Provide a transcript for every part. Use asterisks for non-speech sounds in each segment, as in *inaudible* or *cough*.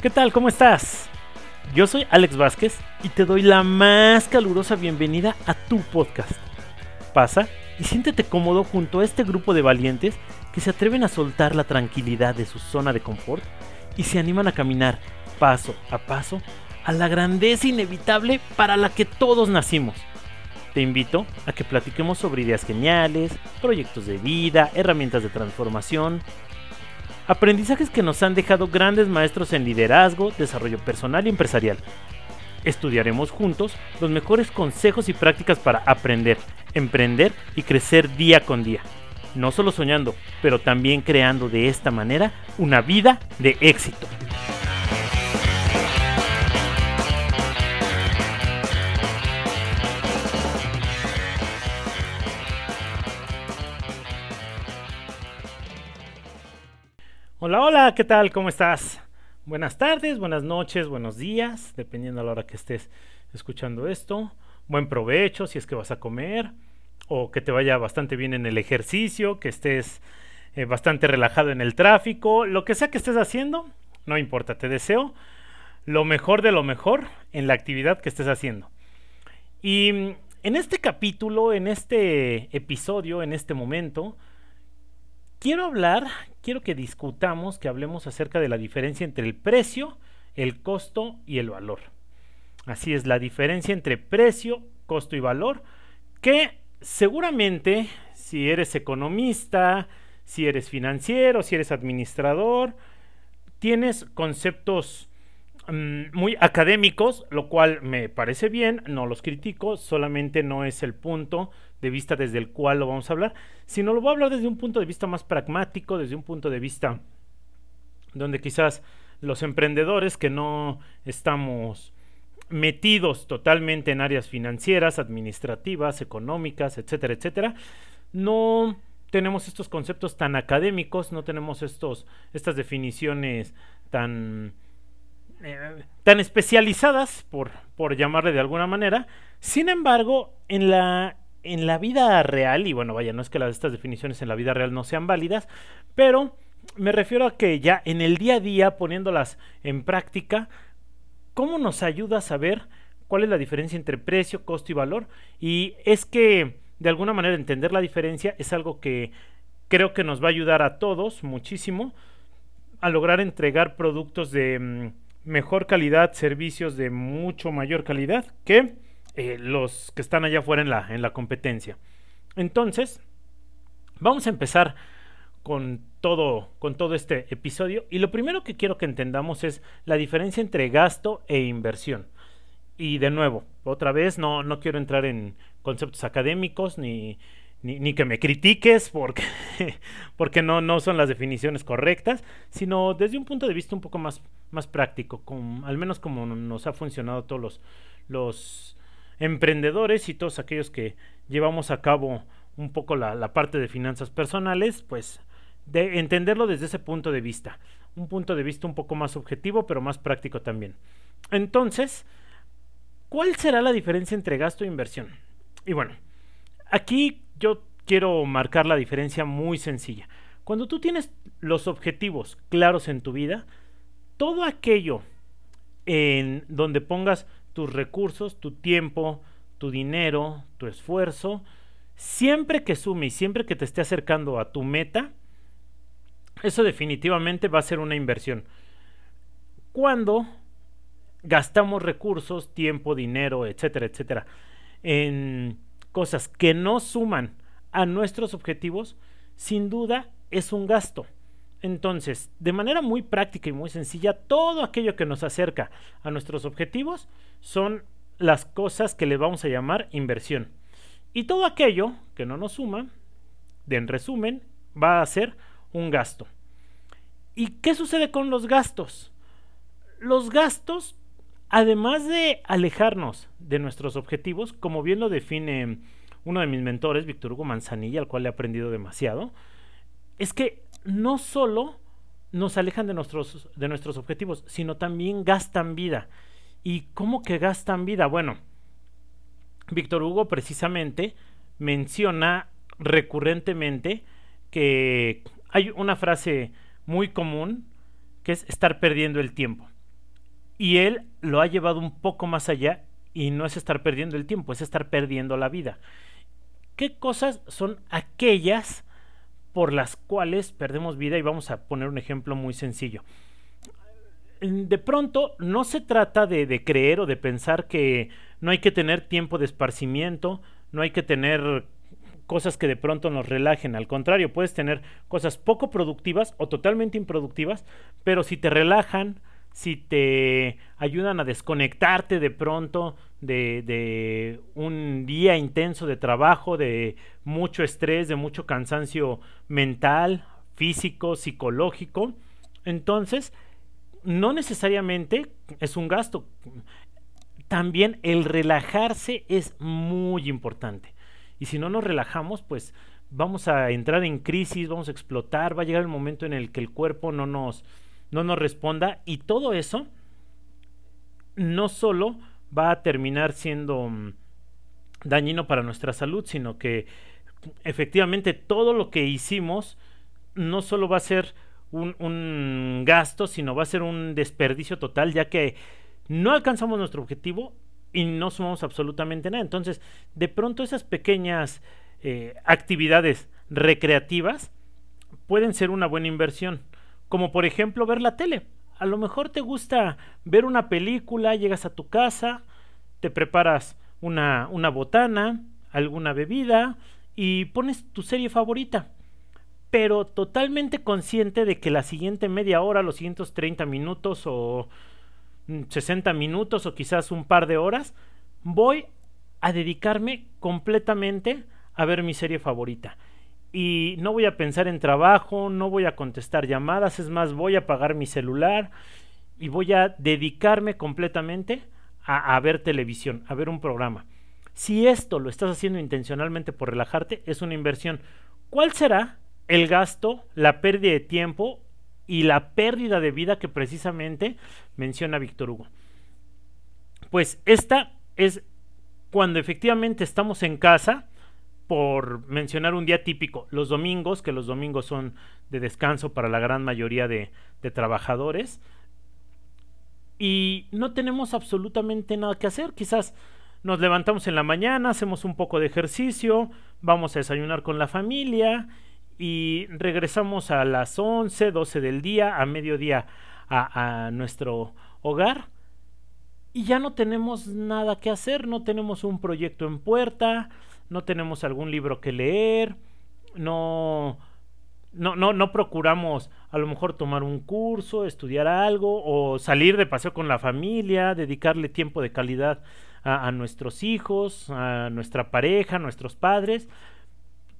¿Qué tal? ¿Cómo estás? Yo soy Alex Vázquez y te doy la más calurosa bienvenida a tu podcast. Pasa y siéntete cómodo junto a este grupo de valientes que se atreven a soltar la tranquilidad de su zona de confort y se animan a caminar paso a paso a la grandeza inevitable para la que todos nacimos. Te invito a que platiquemos sobre ideas geniales, proyectos de vida, herramientas de transformación, Aprendizajes que nos han dejado grandes maestros en liderazgo, desarrollo personal y empresarial. Estudiaremos juntos los mejores consejos y prácticas para aprender, emprender y crecer día con día. No solo soñando, pero también creando de esta manera una vida de éxito. Hola, hola, ¿qué tal? ¿Cómo estás? Buenas tardes, buenas noches, buenos días, dependiendo a la hora que estés escuchando esto. Buen provecho si es que vas a comer, o que te vaya bastante bien en el ejercicio, que estés eh, bastante relajado en el tráfico, lo que sea que estés haciendo, no importa, te deseo lo mejor de lo mejor en la actividad que estés haciendo. Y mm, en este capítulo, en este episodio, en este momento, quiero hablar, quiero que discutamos, que hablemos acerca de la diferencia entre el precio, el costo y el valor. Así es, la diferencia entre precio, costo y valor, que seguramente si eres economista, si eres financiero, si eres administrador, tienes conceptos mm, muy académicos, lo cual me parece bien, no los critico, solamente no es el punto de vista desde el cual lo vamos a hablar, sino lo voy a hablar desde un punto de vista más pragmático, desde un punto de vista donde quizás los emprendedores que no estamos metidos totalmente en áreas financieras, administrativas, económicas, etcétera, etcétera, no tenemos estos conceptos tan académicos, no tenemos estos, estas definiciones tan, eh, tan especializadas, por, por llamarle de alguna manera. Sin embargo, en la en la vida real, y bueno, vaya, no es que estas definiciones en la vida real no sean válidas, pero me refiero a que ya en el día a día, poniéndolas en práctica, ¿cómo nos ayuda a saber cuál es la diferencia entre precio, costo y valor? Y es que, de alguna manera, entender la diferencia es algo que creo que nos va a ayudar a todos muchísimo a lograr entregar productos de mm, mejor calidad, servicios de mucho mayor calidad que eh, los que están allá afuera en la, en la competencia. Entonces, vamos a empezar con todo, con todo este episodio. Y lo primero que quiero que entendamos es la diferencia entre gasto e inversión. Y de nuevo, otra vez, no, no quiero entrar en conceptos académicos ni, ni, que me critiques porque, *laughs* porque no, no son las definiciones correctas, sino desde un punto de vista un poco más, más práctico, al menos como nos ha funcionado todos los, los emprendedores y todos aquellos que llevamos a cabo un poco la, parte de finanzas personales, pues de entenderlo desde ese punto de vista. Un punto de vista un poco más objetivo, pero más práctico también. Entonces, ¿cuál será la diferencia entre gasto e inversión? Y bueno, aquí yo quiero marcar la diferencia muy sencilla. Cuando tú tienes los objetivos claros en tu vida, todo aquello en donde pongas tus recursos, tu tiempo, tu dinero, tu esfuerzo, siempre que sume y siempre que te esté acercando a tu meta, eso definitivamente va a ser una inversión. Cuando gastamos recursos, tiempo, dinero, etcétera, etcétera, en cosas que no suman a nuestros objetivos, sin duda es un gasto. Entonces, de manera muy práctica y muy sencilla, todo aquello que nos acerca a nuestros objetivos son las cosas que le vamos a llamar inversión. Y todo aquello que no nos suma, en resumen, va a ser un gasto. ¿Y qué sucede con los gastos? Los gastos, además de alejarnos de nuestros objetivos, como bien lo define uno de mis mentores, Víctor Hugo Manzanilla, al cual he aprendido demasiado, es que no solo nos alejan de nuestros, de nuestros objetivos, sino también gastan vida. ¿Y cómo que gastan vida? Bueno, Víctor Hugo precisamente menciona recurrentemente que hay una frase muy común que es estar perdiendo el tiempo. Y él lo ha llevado un poco más allá y no es estar perdiendo el tiempo, es estar perdiendo la vida. ¿Qué cosas son aquellas por las cuales perdemos vida? Y vamos a poner un ejemplo muy sencillo. De pronto no se trata de, de creer o de pensar que no hay que tener tiempo de esparcimiento, no hay que tener cosas que de pronto nos relajen. Al contrario, puedes tener cosas poco productivas o totalmente improductivas, pero si te relajan, si te ayudan a desconectarte de pronto de, un día intenso de trabajo, de mucho estrés, de mucho cansancio mental, físico, psicológico, entonces no necesariamente es un gasto. También el relajarse es muy importante. Y si no nos relajamos, pues vamos a entrar en crisis, vamos a explotar, va a llegar el momento en el que el cuerpo no nos, no nos responda y todo eso no solo va a terminar siendo mm, dañino para nuestra salud, sino que efectivamente todo lo que hicimos no solo va a ser un, un, gasto, sino va a ser un desperdicio total, ya que no alcanzamos nuestro objetivo y no sumamos absolutamente nada. Entonces, de pronto esas pequeñas eh, actividades recreativas pueden ser una buena inversión como por ejemplo ver la tele. A lo mejor te gusta ver una película, llegas a tu casa, te preparas una, una botana, alguna bebida y pones tu serie favorita. Pero totalmente consciente de que la siguiente media hora, los siguientes 30 minutos o 60 minutos o quizás un par de horas, voy a dedicarme completamente a ver mi serie favorita y no voy a pensar en trabajo, no voy a contestar llamadas, es más, voy a apagar mi celular y voy a dedicarme completamente a, ver televisión, a ver un programa. Si esto lo estás haciendo intencionalmente por relajarte, es una inversión. ¿Cuál será el gasto, la pérdida de tiempo y la pérdida de vida que precisamente menciona Víctor Hugo? Pues esta es cuando efectivamente estamos en casa, por mencionar un día típico, los domingos, que los domingos son de descanso para la gran mayoría de, trabajadores, y no tenemos absolutamente nada que hacer. Quizás nos levantamos en la mañana, hacemos un poco de ejercicio, vamos a desayunar con la familia y regresamos a las 11, 12 del día, a mediodía a, nuestro hogar. Y ya no tenemos nada que hacer, no tenemos un proyecto en puerta, no tenemos algún libro que leer, no, no, no, no procuramos a lo mejor tomar un curso, estudiar algo o salir de paseo con la familia, dedicarle tiempo de calidad a, a nuestros hijos, a nuestra pareja, a nuestros padres.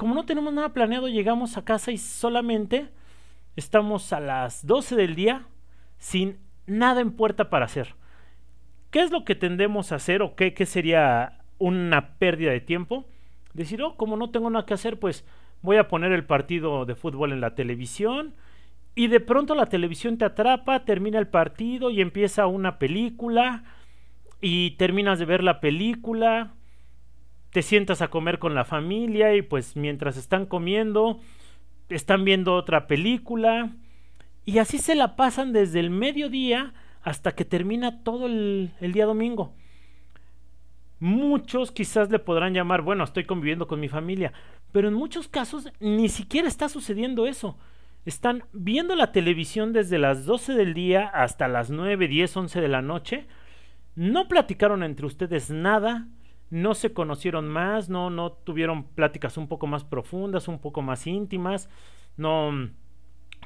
Como no tenemos nada planeado, llegamos a casa y solamente estamos a las 12 del día sin nada en puerta para hacer. ¿Qué es lo que tendemos a hacer o qué, qué sería una pérdida de tiempo? Decir, oh, como no tengo nada que hacer, pues voy a poner el partido de fútbol en la televisión. Y de pronto la televisión te atrapa, termina el partido y empieza una película. Y terminas de ver la película. Te sientas a comer con la familia y pues mientras están comiendo, están viendo otra película. Y así se la pasan desde el mediodía hasta que termina todo el, el día domingo. Muchos quizás le podrán llamar, bueno, estoy conviviendo con mi familia, pero en muchos casos ni siquiera está sucediendo eso. Están viendo la televisión desde las 12 del día hasta las 9, 10, 11 de la noche. No platicaron entre ustedes nada, no se conocieron más, no, no tuvieron pláticas un poco más profundas, un poco más íntimas, no,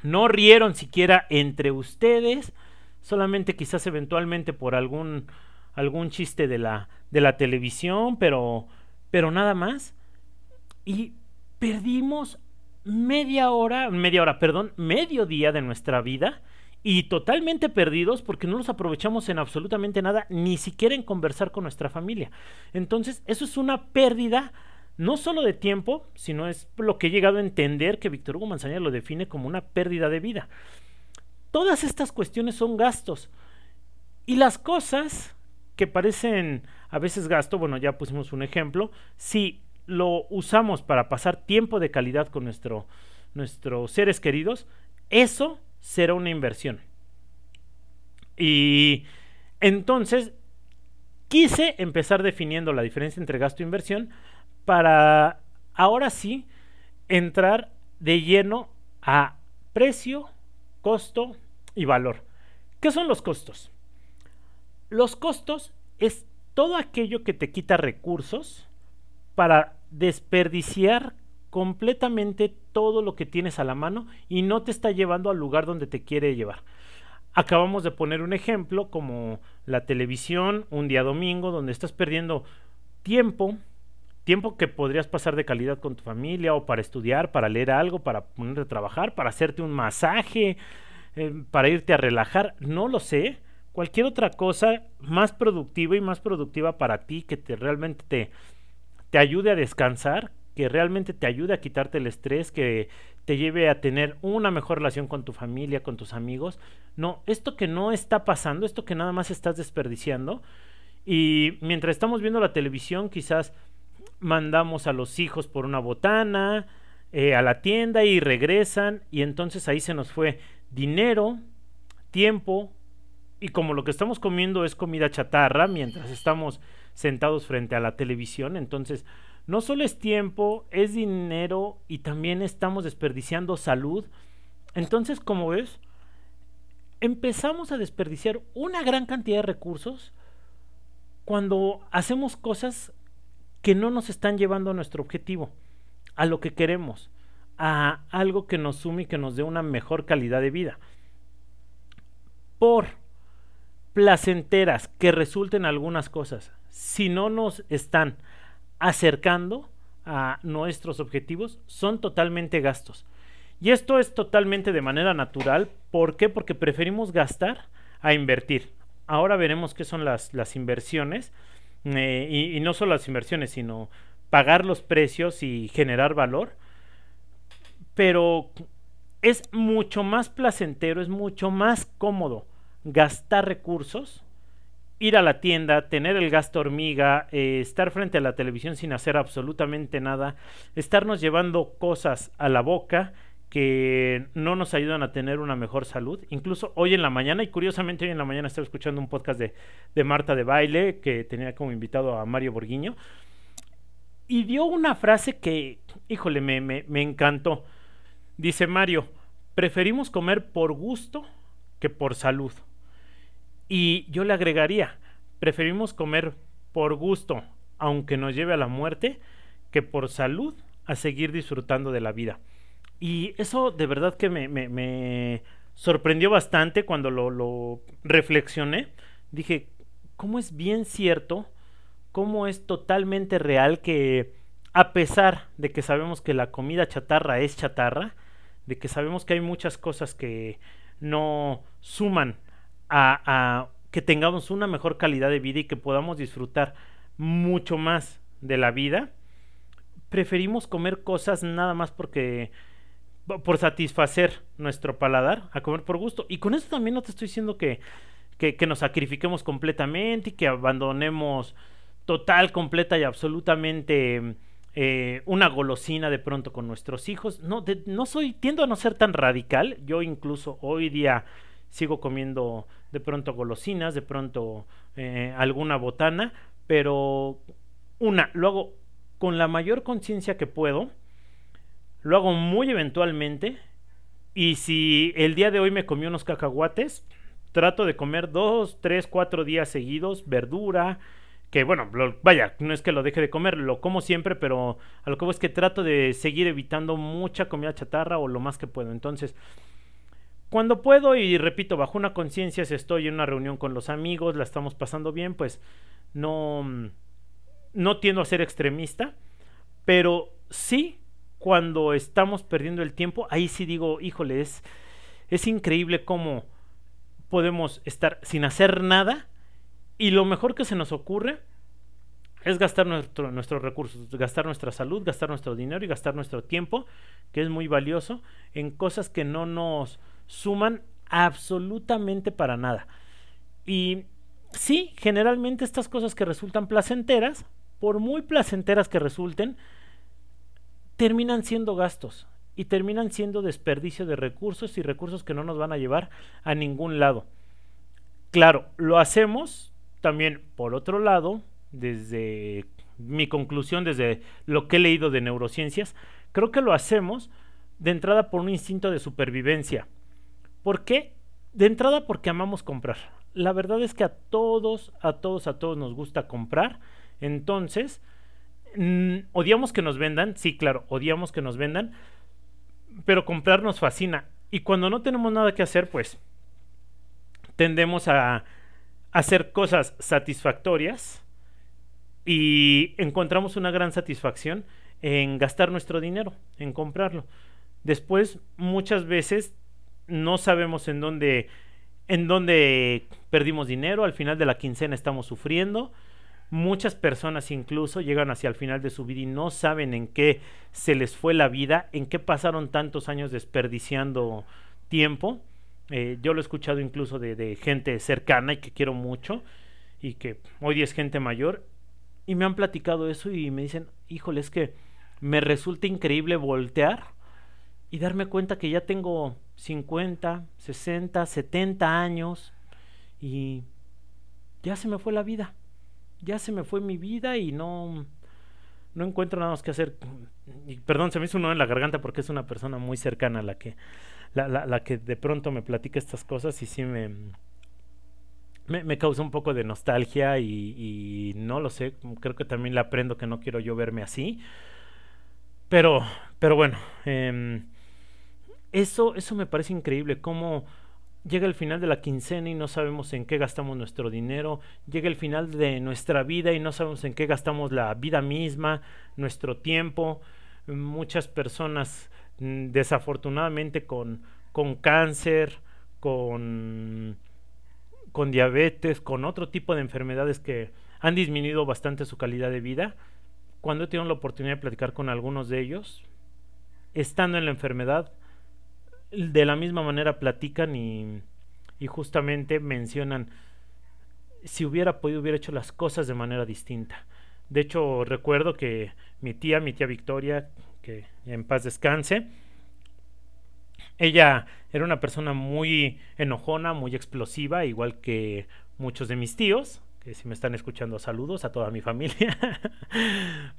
no rieron siquiera entre ustedes, solamente quizás eventualmente por algún algún chiste de la, de la televisión, pero, pero nada más. Y perdimos media hora, media hora, perdón, medio día de nuestra vida y totalmente perdidos porque no los aprovechamos en absolutamente nada, ni siquiera en conversar con nuestra familia. Entonces, eso es una pérdida no solo de tiempo, sino es lo que he llegado a entender que Víctor Hugo Manzanilla lo define como una pérdida de vida. Todas estas cuestiones son gastos. Y las cosas que parecen a veces gasto, bueno, ya pusimos un ejemplo, si lo usamos para pasar tiempo de calidad con nuestro, nuestros seres queridos, eso será una inversión. Y Entonces, quise empezar definiendo la diferencia entre gasto e inversión para ahora sí entrar de lleno a precio, costo y valor. ¿Qué son los costos? Los costos es todo aquello que te quita recursos para desperdiciar completamente todo lo que tienes a la mano y no te está llevando al lugar donde te quiere llevar. Acabamos de poner un ejemplo como la televisión un día domingo donde estás perdiendo tiempo, tiempo que podrías pasar de calidad con tu familia o para estudiar, para leer algo, para ponerte a trabajar, para hacerte un masaje, eh, para irte a relajar, no lo sé. Cualquier otra cosa más productiva y más productiva para ti que te realmente te, te ayude a descansar, que realmente te ayude a quitarte el estrés, que te lleve a tener una mejor relación con tu familia, con tus amigos. No, esto que no está pasando, esto que nada más estás desperdiciando. Y mientras estamos viendo la televisión, quizás mandamos a los hijos por una botana, eh, a la tienda y regresan y entonces ahí se nos fue dinero, tiempo y como lo que estamos comiendo es comida chatarra mientras estamos sentados frente a la televisión, entonces no solo es tiempo, es dinero y también estamos desperdiciando salud. Entonces, como ves, empezamos a desperdiciar una gran cantidad de recursos cuando hacemos cosas que no nos están llevando a nuestro objetivo, a lo que queremos, a algo que nos sume y que nos dé una mejor calidad de vida. Por placenteras que resulten algunas cosas, si no nos están acercando a nuestros objetivos, son totalmente gastos. Y esto es totalmente de manera natural. ¿Por qué? Porque preferimos gastar a invertir. Ahora veremos qué son las, las inversiones eh, y, no solo las inversiones, sino pagar los precios y generar valor. Pero es mucho más placentero, es mucho más cómodo gastar recursos, ir a la tienda, tener el gasto hormiga, eh, estar frente a la televisión sin hacer absolutamente nada, estarnos llevando cosas a la boca que no nos ayudan a tener una mejor salud. Incluso hoy en la mañana, y curiosamente hoy en la mañana estaba escuchando un podcast de, de Marta de Baile, que tenía como invitado a Mario Borguiño, y dio una frase que, híjole, me, me, me encantó. Dice Mario, preferimos comer por gusto que por salud. Y yo le agregaría, preferimos comer por gusto, aunque nos lleve a la muerte, que por salud a seguir disfrutando de la vida. Y eso de verdad que me, sorprendió bastante cuando lo, reflexioné. Dije, ¿cómo es bien cierto? ¿Cómo es totalmente real que a pesar de que sabemos que la comida chatarra es chatarra, de que sabemos que hay muchas cosas que no suman a, a que tengamos una mejor calidad de vida y que podamos disfrutar mucho más de la vida, preferimos comer cosas nada más porque por satisfacer nuestro paladar, a comer por gusto. Y con eso también no te estoy diciendo que, que, nos sacrifiquemos completamente y que abandonemos total, completa y absolutamente eh, una golosina de pronto con nuestros hijos. No, no soy, tiendo a no ser tan radical. Yo incluso hoy día sigo comiendo de pronto golosinas, de pronto eh, alguna botana, pero una, lo hago con la mayor conciencia que puedo lo hago muy eventualmente. Y si el día de hoy me comí unos cacahuates, trato de comer dos, tres, cuatro días seguidos, verdura. Que bueno, vaya, no es que lo deje de comer, lo como siempre, pero a lo que voy es que trato de seguir evitando mucha comida chatarra o lo más que puedo. Entonces, cuando puedo, y repito, bajo una conciencia, si estoy en una reunión con los amigos, la estamos pasando bien, pues no, no tiendo a ser extremista, pero sí cuando estamos perdiendo el tiempo, ahí sí digo, híjole, es, es increíble cómo podemos estar sin hacer nada y lo mejor que se nos ocurre es gastar nuestro, nuestros recursos, gastar nuestra salud, gastar nuestro dinero y gastar nuestro tiempo, que es muy valioso, en cosas que no nos suman absolutamente para nada. Y sí, generalmente estas cosas que resultan placenteras, por muy placenteras que resulten, terminan siendo gastos y terminan siendo desperdicio de recursos y recursos que no nos van a llevar a ningún lado. Claro, lo hacemos también por otro lado, desde mi conclusión, desde lo que he leído de neurociencias, creo que lo hacemos de entrada por un instinto de supervivencia. ¿Por qué? De entrada porque amamos comprar. La verdad es que a todos, a todos, a todos nos gusta comprar. Entonces, mm, odiamos que nos vendan. Sí, claro, odiamos que nos vendan. Pero comprar nos fascina. Y cuando no tenemos nada que hacer, pues tendemos a hacer cosas satisfactorias y encontramos una gran satisfacción en gastar nuestro dinero, en comprarlo. Después, muchas veces no sabemos en dónde en dónde perdimos dinero, al final de la quincena estamos sufriendo. Muchas personas incluso llegan hacia el final de su vida y no saben en qué se les fue la vida, en qué pasaron tantos años desperdiciando tiempo. Eh, yo lo he escuchado incluso de, de, gente cercana y que quiero mucho y que hoy es gente mayor y me han platicado eso y me dicen, híjole, es que me resulta increíble voltear y darme cuenta que ya tengo 50, 60, 70 años y ya se me fue la vida. Ya se me fue mi vida y no no encuentro nada más que hacer. Y, perdón, se me hizo uno en la garganta porque es una persona muy cercana a la que la, la, que de pronto me platica estas cosas y sí me me, causa un poco de nostalgia y, y, no lo sé, creo que también le aprendo que no quiero yo verme así. Pero, pero bueno, eh, eso, eso me parece increíble, cómo llega el final de la quincena y no sabemos en qué gastamos nuestro dinero, llega el final de nuestra vida y no sabemos en qué gastamos la vida misma, nuestro tiempo. Muchas personas mm, desafortunadamente con, con cáncer, con, con diabetes, con otro tipo de enfermedades que han disminuido bastante su calidad de vida. Cuando he tenido la oportunidad de platicar con algunos de ellos, estando en la enfermedad, de la misma manera platican y, justamente mencionan si hubiera podido hubiera hecho las cosas de manera distinta. De hecho, recuerdo que mi tía, mi tía Victoria, que en paz descanse, ella era una persona muy enojona, muy explosiva, igual que muchos de mis tíos, que si me están escuchando saludos a toda mi *laughs* familia.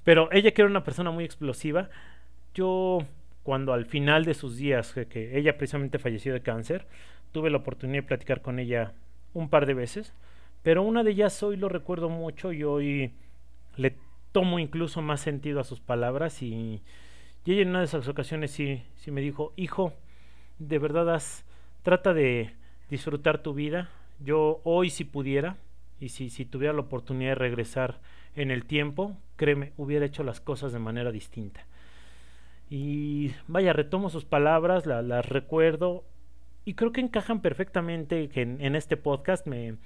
Pero ella que era una persona muy explosiva, yo cuando al final de sus días, que, ella precisamente falleció de cáncer, tuve la oportunidad de platicar con ella un par de veces, pero una de ellas hoy lo recuerdo mucho y hoy le tomo incluso más sentido a sus palabras y, ella en una de esas ocasiones sí, sí me dijo, hijo, de verdad has, trata de disfrutar tu vida, yo hoy si pudiera, y si, si tuviera la oportunidad de regresar en el tiempo, créeme, hubiera hecho las cosas de manera distinta. Y vaya, retomo sus palabras, las recuerdo y creo que encajan perfectamente que en, este podcast me,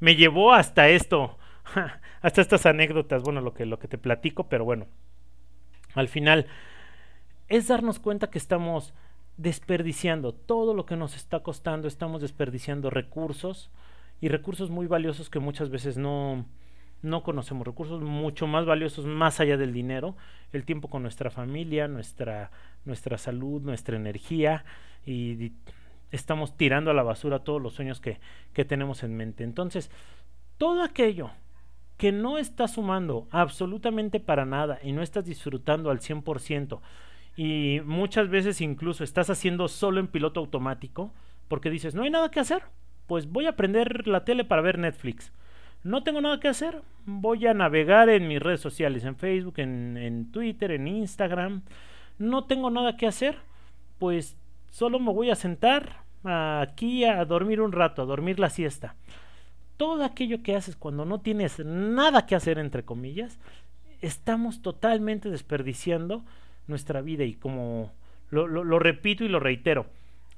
me llevó hasta esto, *laughs* hasta estas anécdotas, bueno, lo que, lo que te platico, pero bueno, al final es darnos cuenta que estamos desperdiciando todo lo que nos está costando, estamos desperdiciando recursos y recursos muy valiosos que muchas veces no, no conocemos recursos mucho más valiosos más allá del dinero, el tiempo con nuestra familia, nuestra, nuestra salud, nuestra energía y, estamos tirando a la basura todos los sueños que, que tenemos en mente. Entonces, todo aquello que no estás sumando absolutamente para nada y no estás disfrutando al 100% y muchas veces incluso estás haciendo solo en piloto automático porque dices, no hay nada que hacer, pues voy a prender la tele para ver Netflix no tengo nada que hacer, voy a navegar en mis redes sociales, en Facebook, en, Twitter, en Instagram. No tengo nada que hacer, pues solo me voy a sentar aquí a dormir un rato, a dormir la siesta. Todo aquello que haces cuando no tienes nada que hacer, entre comillas, estamos totalmente desperdiciando nuestra vida y como lo, lo repito y lo reitero,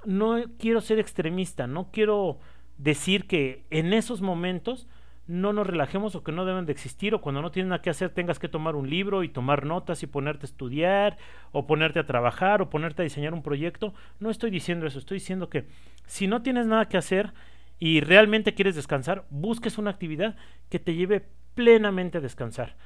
no quiero ser extremista, no quiero decir que en esos momentos no nos relajemos o que no deben de existir o cuando no tienes nada que hacer tengas que tomar un libro y tomar notas y ponerte a estudiar o ponerte a trabajar o ponerte a diseñar un proyecto. No estoy diciendo eso, estoy diciendo que si no tienes nada que hacer y realmente quieres descansar, busques una actividad que te lleve plenamente a descansar.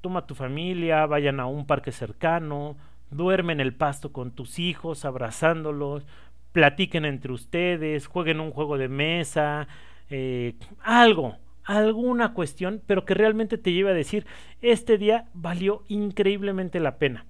Toma a tu familia, vayan a un parque cercano, duerme en el pasto con tus hijos, abrazándolos, platiquen entre ustedes, jueguen un juego de mesa, eh, algo, alguna cuestión, pero que realmente te lleve a decir, este día valió increíblemente la pena.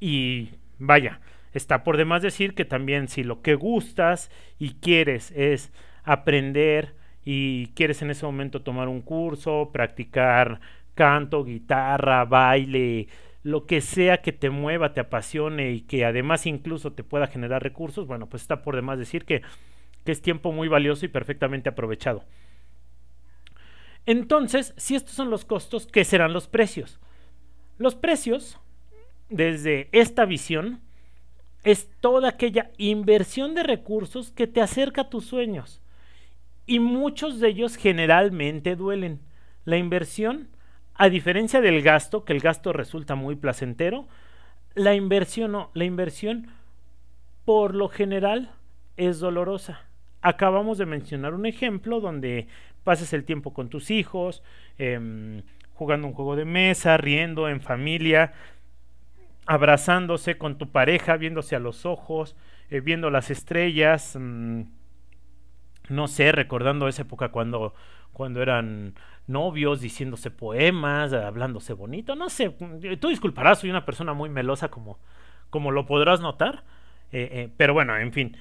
Y vaya, está por demás decir que también si lo que gustas y quieres es aprender y quieres en ese momento tomar un curso, practicar canto, guitarra, baile, lo que sea que te mueva, te apasione y que además incluso te pueda generar recursos, bueno, pues está por demás decir que, que es tiempo muy valioso y perfectamente aprovechado. Entonces, si estos son los costos, ¿qué serán los precios? Los precios, desde esta visión, es toda aquella inversión de recursos que te acerca a tus sueños. Y muchos de ellos generalmente duelen. La inversión, a diferencia del gasto, que el gasto resulta muy placentero, la inversión no, la inversión por lo general es dolorosa. Acabamos de mencionar un ejemplo donde pases el tiempo con tus hijos, em, jugando un juego de mesa, riendo en familia, abrazándose con tu pareja, viéndose a los ojos, eh, viendo las estrellas, mm, no sé, recordando esa época cuando, cuando eran novios, diciéndose poemas, hablándose bonito, no sé, tú disculparás, soy una persona muy melosa como, como lo podrás notar, eh, eh, pero bueno, en fin,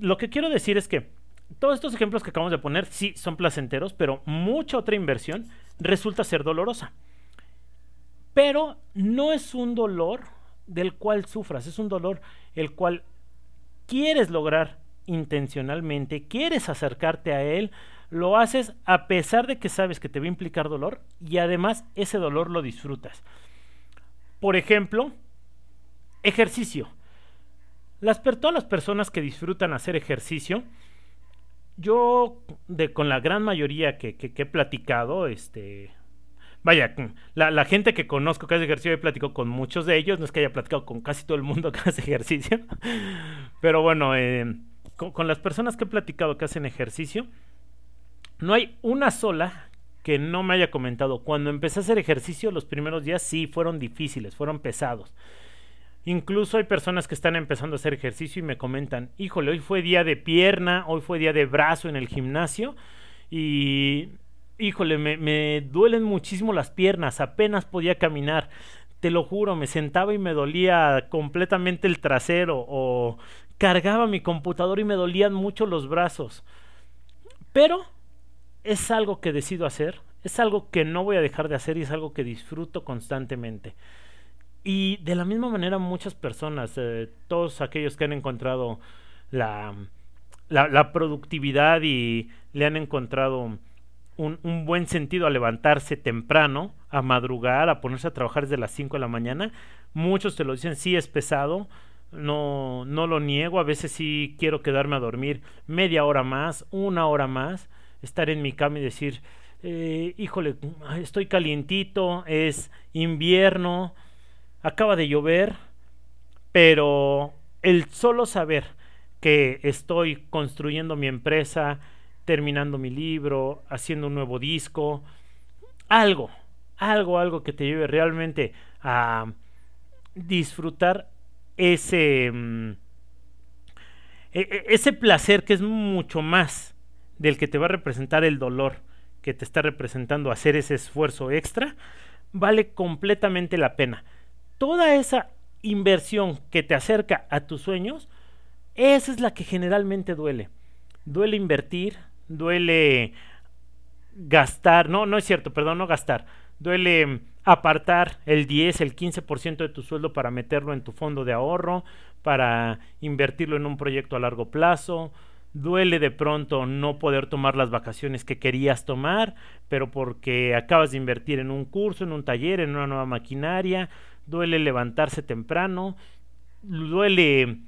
lo que quiero decir es que todos estos ejemplos que acabamos de poner sí son placenteros, pero mucha otra inversión resulta ser dolorosa. Pero no es un dolor del cual sufras, es un dolor el cual quieres lograr intencionalmente, quieres acercarte a él, lo haces a pesar de que sabes que te va a implicar dolor y además ese dolor lo disfrutas. Por ejemplo, ejercicio. Las, todas las personas que disfrutan hacer ejercicio yo, de, con la gran mayoría que, he platicado, este, vaya, la, gente que conozco que hace ejercicio, he platicado con muchos de ellos, no es que haya platicado con casi todo el mundo que *laughs* hace ejercicio, pero bueno, eh, con, las personas que he platicado que hacen ejercicio, no hay una sola que no me haya comentado, cuando empecé a hacer ejercicio los primeros días sí fueron difíciles, fueron pesados. Incluso hay personas que están empezando a hacer ejercicio y me comentan, híjole, hoy fue día de pierna, hoy fue día de brazo en el gimnasio y, híjole, me, duelen muchísimo las piernas, apenas podía caminar. Te lo juro, me sentaba y me dolía completamente el trasero o cargaba mi computador y me dolían mucho los brazos. Pero es algo que decido hacer, es algo que no voy a dejar de hacer y es algo que disfruto constantemente. Y de la misma manera muchas personas, eh, todos aquellos que han encontrado la, la, productividad y le han encontrado un, un, buen sentido a levantarse temprano, a madrugar, a ponerse a trabajar desde las 5 de la mañana, muchos te lo dicen, sí es pesado, no, no lo niego, a veces sí quiero quedarme a dormir media hora más, una hora más, estar en mi cama y decir, eh, híjole, estoy calientito, es invierno, acaba de llover, pero el solo saber que estoy construyendo mi empresa, terminando mi libro, haciendo un nuevo disco, algo, algo, algo que te lleve realmente a disfrutar ese, mm, e, e, ese placer que es mucho más del que te va a representar el dolor que te está representando hacer ese esfuerzo extra, vale completamente la pena toda esa inversión que te acerca a tus sueños, esa es la que generalmente duele. Duele invertir, duele gastar, no, no es cierto, perdón, no gastar, duele apartar el 10, el 15% de tu sueldo para meterlo en tu fondo de ahorro, para invertirlo en un proyecto a largo plazo, duele de pronto no poder tomar las vacaciones que querías tomar, pero porque acabas de invertir en un curso, en un taller, en una nueva maquinaria, duele levantarse temprano, duele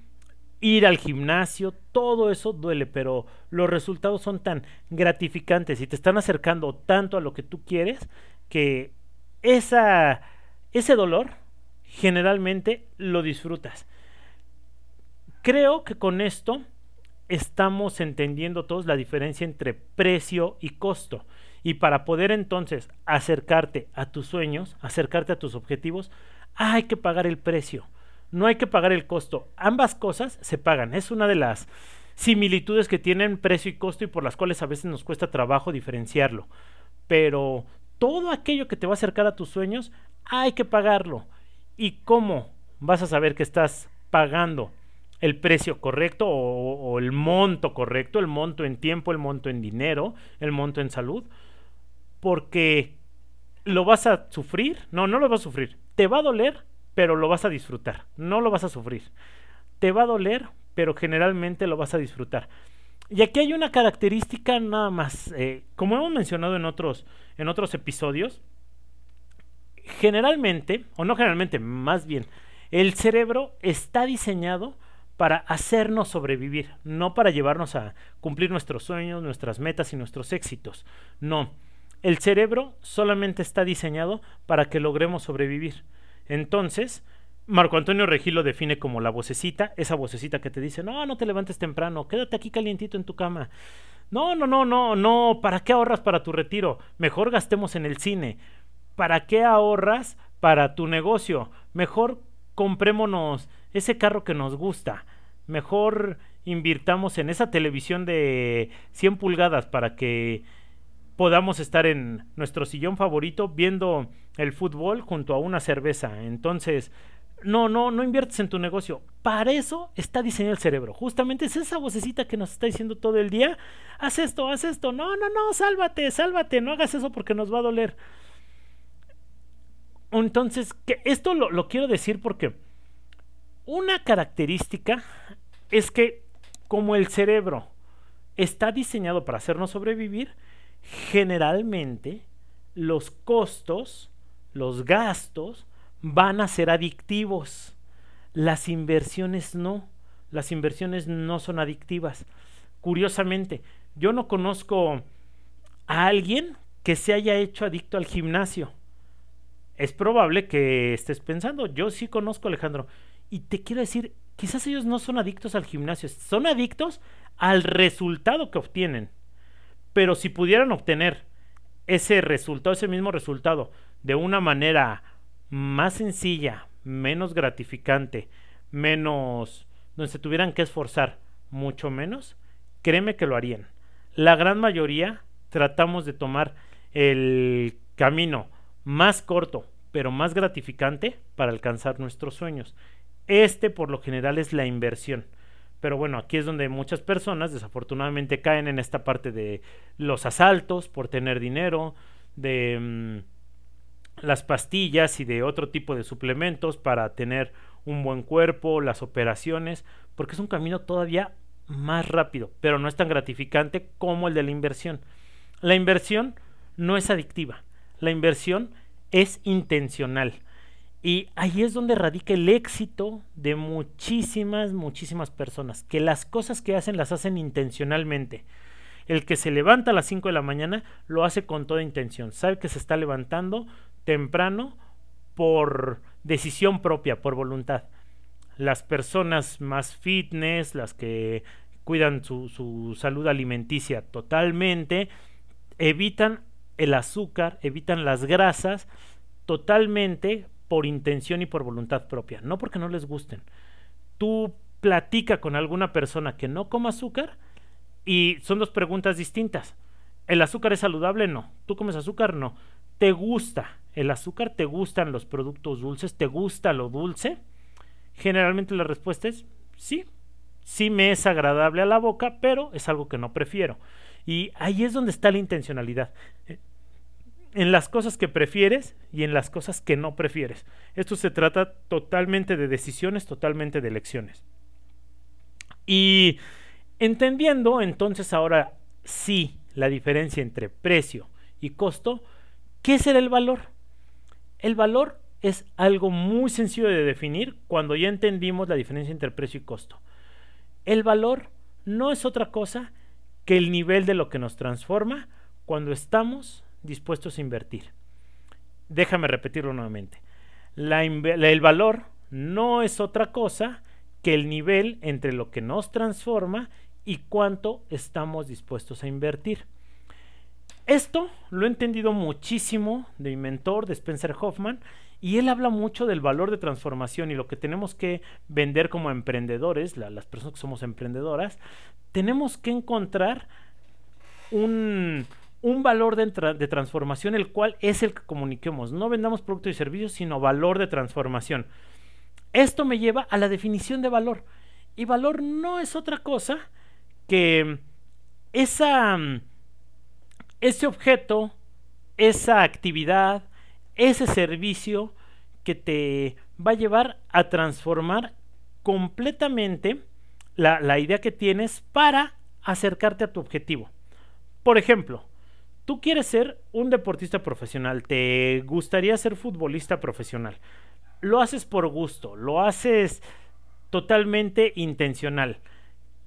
ir al gimnasio, todo eso duele, pero los resultados son tan gratificantes y te están acercando tanto a lo que tú quieres que esa, ese dolor generalmente lo disfrutas. Creo que con esto estamos entendiendo todos la diferencia entre precio y costo. Y para poder entonces acercarte a tus sueños, acercarte a tus objetivos, hay que pagar el precio, no hay que pagar el costo. Ambas cosas se pagan. Es una de las similitudes que tienen precio y costo y por las cuales a veces nos cuesta trabajo diferenciarlo. Pero todo aquello que te va a acercar a tus sueños, hay que pagarlo. ¿Y cómo vas a saber que estás pagando el precio correcto o, o, el monto correcto, el monto en tiempo, el monto en dinero, el monto en salud? Porque lo vas a sufrir, no, no lo vas a sufrir, te va a doler, pero lo vas a disfrutar, no lo vas a sufrir. Te va a doler, pero generalmente lo vas a disfrutar. Y aquí hay una característica nada más, eh, como hemos mencionado en otros, en otros episodios, generalmente, o no generalmente, más bien, el cerebro está diseñado para hacernos sobrevivir, no para llevarnos a cumplir nuestros sueños, nuestras metas y nuestros éxitos. No, el cerebro solamente está diseñado para que logremos sobrevivir. Entonces, Marco Antonio Regil lo define como la vocecita, esa vocecita que te dice, no, no te levantes temprano, quédate aquí calientito en tu cama. No, no, no, no, no, ¿para qué ahorras para tu retiro? Mejor gastemos en el cine. ¿Para qué ahorras para tu negocio? Mejor comprémonos ese carro que nos gusta. Mejor invirtamos en esa televisión de 100 pulgadas para que podamos estar en nuestro sillón favorito viendo el fútbol junto a una cerveza. Entonces, no, no, no inviertes en tu negocio. Para eso está diseñado el cerebro. Justamente es esa vocecita que nos está diciendo todo el día, haz esto, haz esto. No, no, no, sálvate, sálvate, no hagas eso porque nos va a doler. Entonces, que esto lo, lo quiero decir porque una característica es que como el cerebro está diseñado para hacernos sobrevivir, generalmente los costos, los gastos, van a ser adictivos. Las inversiones no. Las inversiones no son adictivas. Curiosamente, yo no conozco a alguien que se haya hecho adicto al gimnasio. Es probable que estés pensando, yo sí conozco Alejandro. Y te quiero decir, quizás ellos no son adictos al gimnasio, son adictos al resultado que obtienen. Pero si pudieran obtener ese resultado, ese mismo resultado, de una manera más sencilla, menos gratificante, menos donde se tuvieran que esforzar mucho menos, créeme que lo harían. La gran mayoría tratamos de tomar el camino más corto, pero más gratificante para alcanzar nuestros sueños. Este por lo general es la inversión. Pero bueno, aquí es donde muchas personas desafortunadamente caen en esta parte de los asaltos por tener dinero, de mm, las pastillas y de otro tipo de suplementos para tener un buen cuerpo, las operaciones, porque es un camino todavía más rápido, pero no es tan gratificante como el de la inversión. La inversión no es adictiva, la inversión es intencional. Y ahí es donde radica el éxito de muchísimas, muchísimas personas, que las cosas que hacen las hacen intencionalmente. El que se levanta a las 5 de la mañana lo hace con toda intención, sabe que se está levantando temprano por decisión propia, por voluntad. Las personas más fitness, las que cuidan su, su salud alimenticia totalmente, evitan el azúcar, evitan las grasas totalmente por intención y por voluntad propia, no porque no les gusten. Tú platica con alguna persona que no coma azúcar y son dos preguntas distintas. ¿El azúcar es saludable? No. ¿Tú comes azúcar? No. ¿Te gusta el azúcar? ¿Te gustan los productos dulces? ¿Te gusta lo dulce? Generalmente la respuesta es sí. Sí me es agradable a la boca, pero es algo que no prefiero. Y ahí es donde está la intencionalidad en las cosas que prefieres y en las cosas que no prefieres. Esto se trata totalmente de decisiones, totalmente de elecciones. Y entendiendo entonces ahora sí la diferencia entre precio y costo, ¿qué será el valor? El valor es algo muy sencillo de definir cuando ya entendimos la diferencia entre precio y costo. El valor no es otra cosa que el nivel de lo que nos transforma cuando estamos dispuestos a invertir. Déjame repetirlo nuevamente. el valor no es otra cosa que el nivel entre lo que nos transforma y cuánto estamos dispuestos a invertir. Esto lo he entendido muchísimo de mi mentor, de Spencer Hoffman, Y él habla mucho del valor de transformación y lo que tenemos que vender como emprendedores, las personas que somos emprendedoras, tenemos que encontrar un, un valor de, de, transformación, el cual es el que comuniquemos. No vendamos productos y servicios, sino valor de transformación. Esto me lleva a la definición de valor. Y valor no es otra cosa que esa, ese objeto, esa actividad, ese servicio que te va a llevar a transformar completamente la, la idea que tienes para acercarte a tu objetivo. Por ejemplo, tú quieres ser un deportista profesional, te gustaría ser futbolista profesional, lo haces por gusto, lo haces totalmente intencional.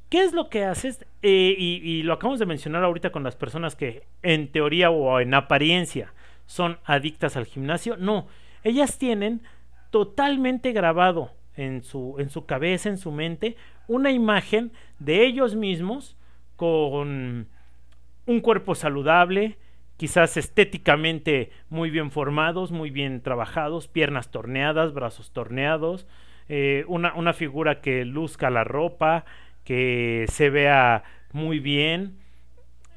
¿Qué es lo que haces? Eh, y, lo acabamos de mencionar ahorita con las personas que en teoría o en apariencia son adictas al gimnasio. No, ellas tienen totalmente grabado en su, en su cabeza, en su mente, una imagen de ellos mismos con un cuerpo saludable, quizás estéticamente muy bien formados, muy bien trabajados, piernas torneadas, brazos torneados, eh, una, una figura que luzca la ropa, que se vea muy bien.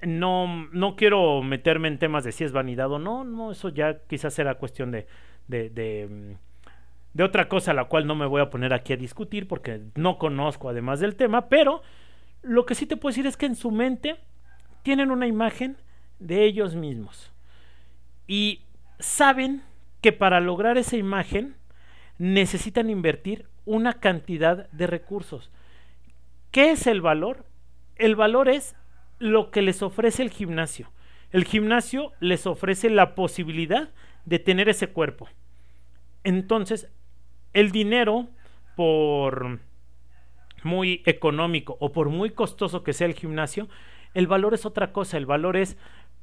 No, no quiero meterme en temas de si es vanidad o no, no, eso ya quizás será cuestión de, de, de, mm, de otra cosa la cual no me voy a poner aquí a discutir porque no conozco además del tema, pero lo que sí te puedo decir es que en su mente tienen una imagen de ellos mismos y saben que para lograr esa imagen necesitan invertir una cantidad de recursos. ¿Qué es el valor? El valor es lo que les ofrece el gimnasio. El gimnasio les ofrece la posibilidad de tener ese cuerpo. Entonces, el dinero, por muy económico o por muy costoso que sea el gimnasio, el valor es otra cosa. El valor es,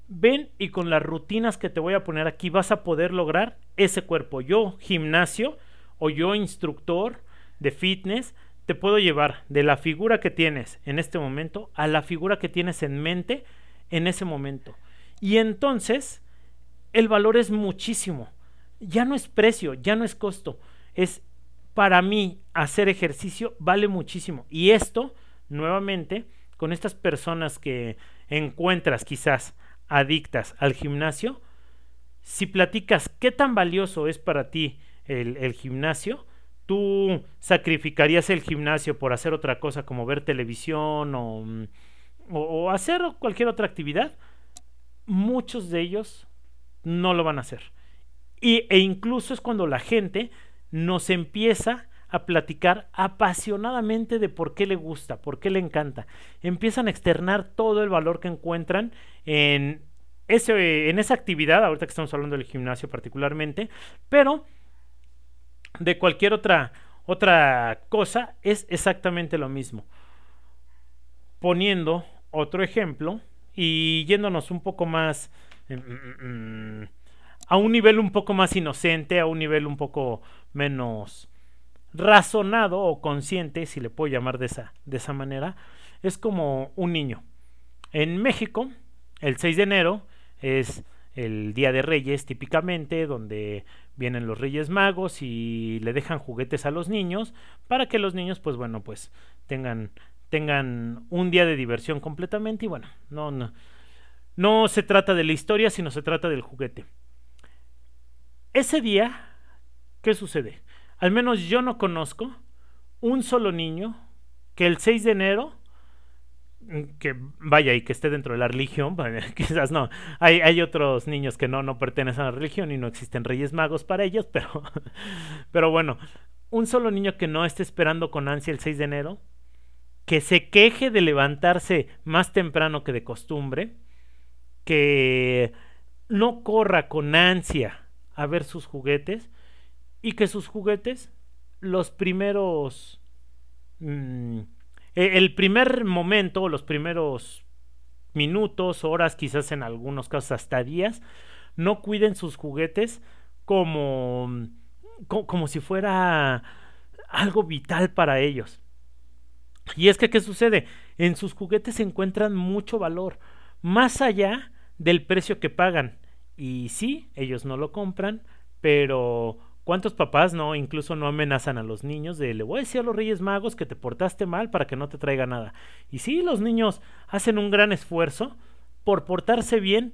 ven y con las rutinas que te voy a poner aquí vas a poder lograr ese cuerpo. Yo, gimnasio, o yo, instructor de fitness, te puedo llevar de la figura que tienes en este momento a la figura que tienes en mente en ese momento. Y entonces el valor es muchísimo. Ya no es precio, ya no es costo. Es para mí hacer ejercicio vale muchísimo. Y esto, nuevamente, con estas personas que encuentras quizás adictas al gimnasio, si platicas qué tan valioso es para ti el, gimnasio, tú sacrificarías el gimnasio por hacer otra cosa como ver televisión o, o, hacer cualquier otra actividad, muchos de ellos no lo van a hacer. Y, e incluso es cuando la gente nos empieza a platicar apasionadamente de por qué le gusta, por qué le encanta. Empiezan a externar todo el valor que encuentran en, ese, en esa actividad, ahorita que estamos hablando del gimnasio particularmente, pero de cualquier otra, otra cosa es exactamente lo mismo. Poniendo otro ejemplo y yéndonos un poco más mm, mm, mm, a un nivel un poco más inocente, a un nivel un poco menos razonado o consciente, si le puedo llamar de esa, de esa manera, es como un niño. En México, el 6 de enero es el Día de Reyes típicamente, donde vienen los Reyes Magos y le dejan juguetes a los niños para que los niños pues bueno pues tengan tengan un día de diversión completamente y bueno no no no se trata de la historia sino se trata del juguete ese día qué sucede al menos yo no conozco un solo niño que el 6 de enero que vaya y que esté dentro de la religión, *laughs* quizás no. Hay, hay otros niños que no, no pertenecen a la religión y no existen reyes magos para ellos, *laughs* pero, pero bueno, un solo niño que no esté esperando con ansia el 6 de enero, que se queje de levantarse más temprano que de costumbre, que no corra con ansia a ver sus juguetes y que sus juguetes, los primeros... Mmm, eh, el primer momento, los primeros minutos, horas, quizás en algunos casos hasta días, no cuiden sus juguetes como, como, si fuera algo vital para ellos. Y es que, ¿qué sucede? En sus juguetes se encuentran mucho valor, más allá del precio que pagan. Y sí, ellos no lo compran, pero ¿Cuántos papás no incluso no amenazan a los niños de le voy a decir a los Reyes Magos que te portaste mal para que no te traiga nada? Y sí, los niños hacen un gran esfuerzo por portarse bien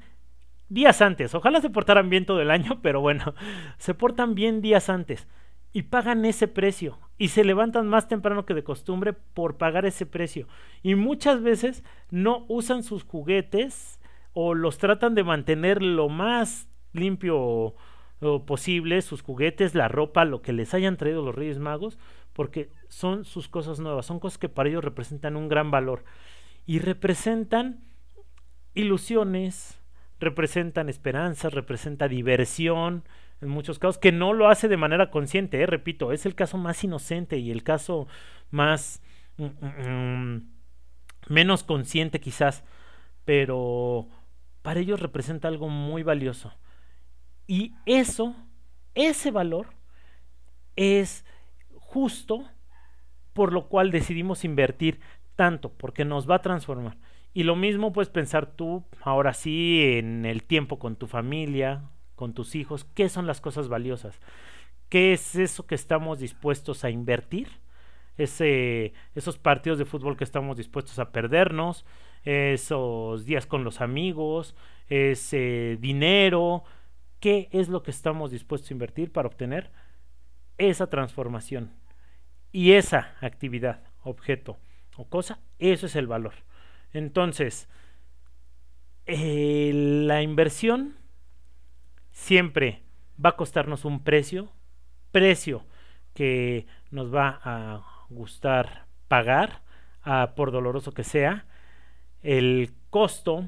días antes. Ojalá se portaran bien todo el año, *laughs* pero bueno, se portan bien días antes y pagan ese precio y se levantan más temprano que de costumbre por pagar ese precio. Y muchas veces no usan sus juguetes o los tratan de mantener lo más limpio posible, sus juguetes, la ropa, lo que les hayan traído los Reyes Magos, porque son sus cosas nuevas, son cosas que para ellos representan un gran valor y representan ilusiones, representan esperanzas, representa diversión, en muchos casos, que no lo hace de manera consciente, ¿eh? repito, es el caso más inocente y el caso más mm, mm, mm, menos consciente quizás, pero para ellos representa algo muy valioso. Y eso, ese valor, es justo por lo cual decidimos invertir tanto, porque nos va a transformar. Y lo mismo puedes pensar tú, ahora sí, en el tiempo con tu familia, con tus hijos, qué son las cosas valiosas, qué es eso que estamos dispuestos a invertir, Ese, esos partidos de fútbol que estamos dispuestos a perdernos, esos días con los amigos, ese dinero, qué es lo que estamos dispuestos a invertir para obtener esa transformación y esa actividad, objeto o cosa, eso es el valor. Entonces, eh, la inversión siempre va a costarnos un precio, precio que nos va a gustar pagar, por doloroso que sea. El costo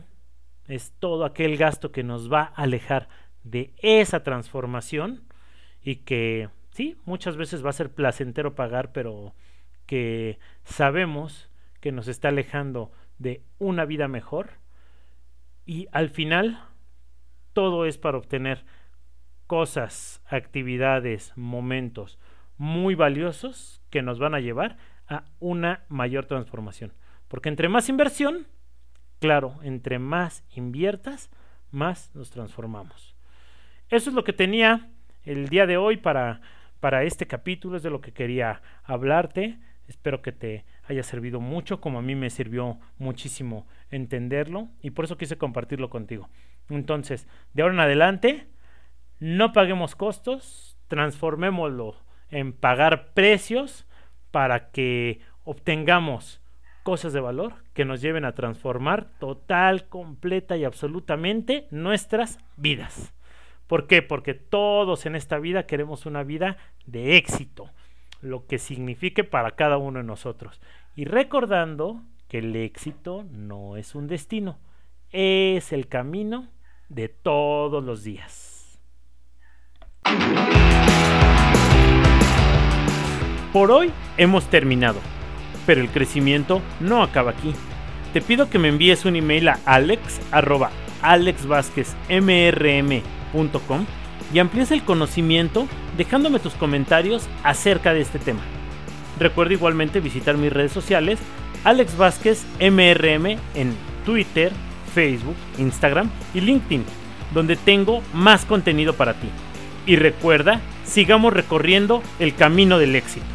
es todo aquel gasto que nos va a alejar de esa transformación y que sí, muchas veces va a ser placentero pagar, pero que sabemos que nos está alejando de una vida mejor y al final todo es para obtener cosas, actividades, momentos muy valiosos que nos van a llevar a una mayor transformación. Porque entre más inversión, claro, entre más inviertas, más nos transformamos. Eso es lo que tenía el día de hoy para, para este capítulo, es de lo que quería hablarte. Espero que te haya servido mucho, como a mí me sirvió muchísimo entenderlo y por eso quise compartirlo contigo. Entonces, de ahora en adelante, no paguemos costos, transformémoslo en pagar precios para que obtengamos cosas de valor que nos lleven a transformar total, completa y absolutamente nuestras vidas. ¿Por qué? Porque todos en esta vida queremos una vida de éxito lo que signifique para cada uno de nosotros. Y recordando que el éxito no es un destino, es el camino de todos los días. Por hoy hemos terminado, pero el crecimiento no acaba aquí. Te pido que me envíes un email a alex.alexvásquezmrm.com y amplíes el conocimiento dejándome tus comentarios acerca de este tema. Recuerda igualmente visitar mis redes sociales, Alex Vázquez MRM en Twitter, Facebook, Instagram y LinkedIn, donde tengo más contenido para ti. Y recuerda, sigamos recorriendo el camino del éxito.